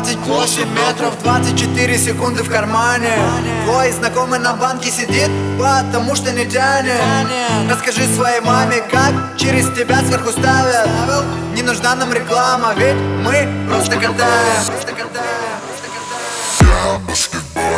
28 метров, 24 секунды в кармане. Твой знакомый на банке сидит, потому что не тянет. Расскажи своей маме, как через тебя сверху ставят. Не нужна нам реклама, ведь мы просто катаем. Я баскетбол.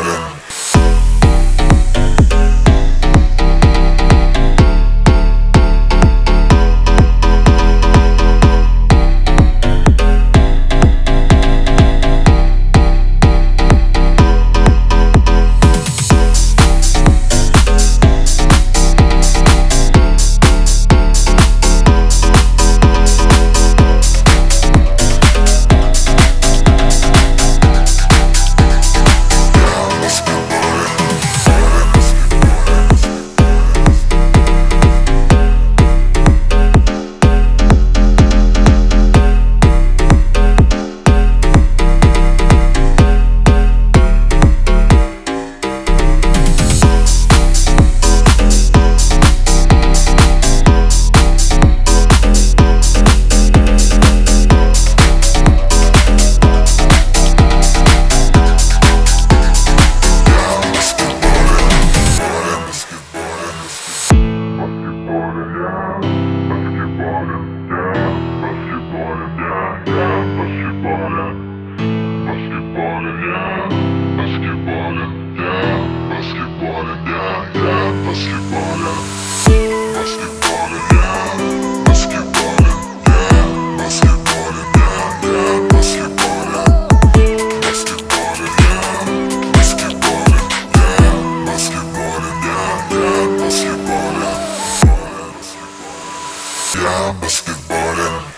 yeah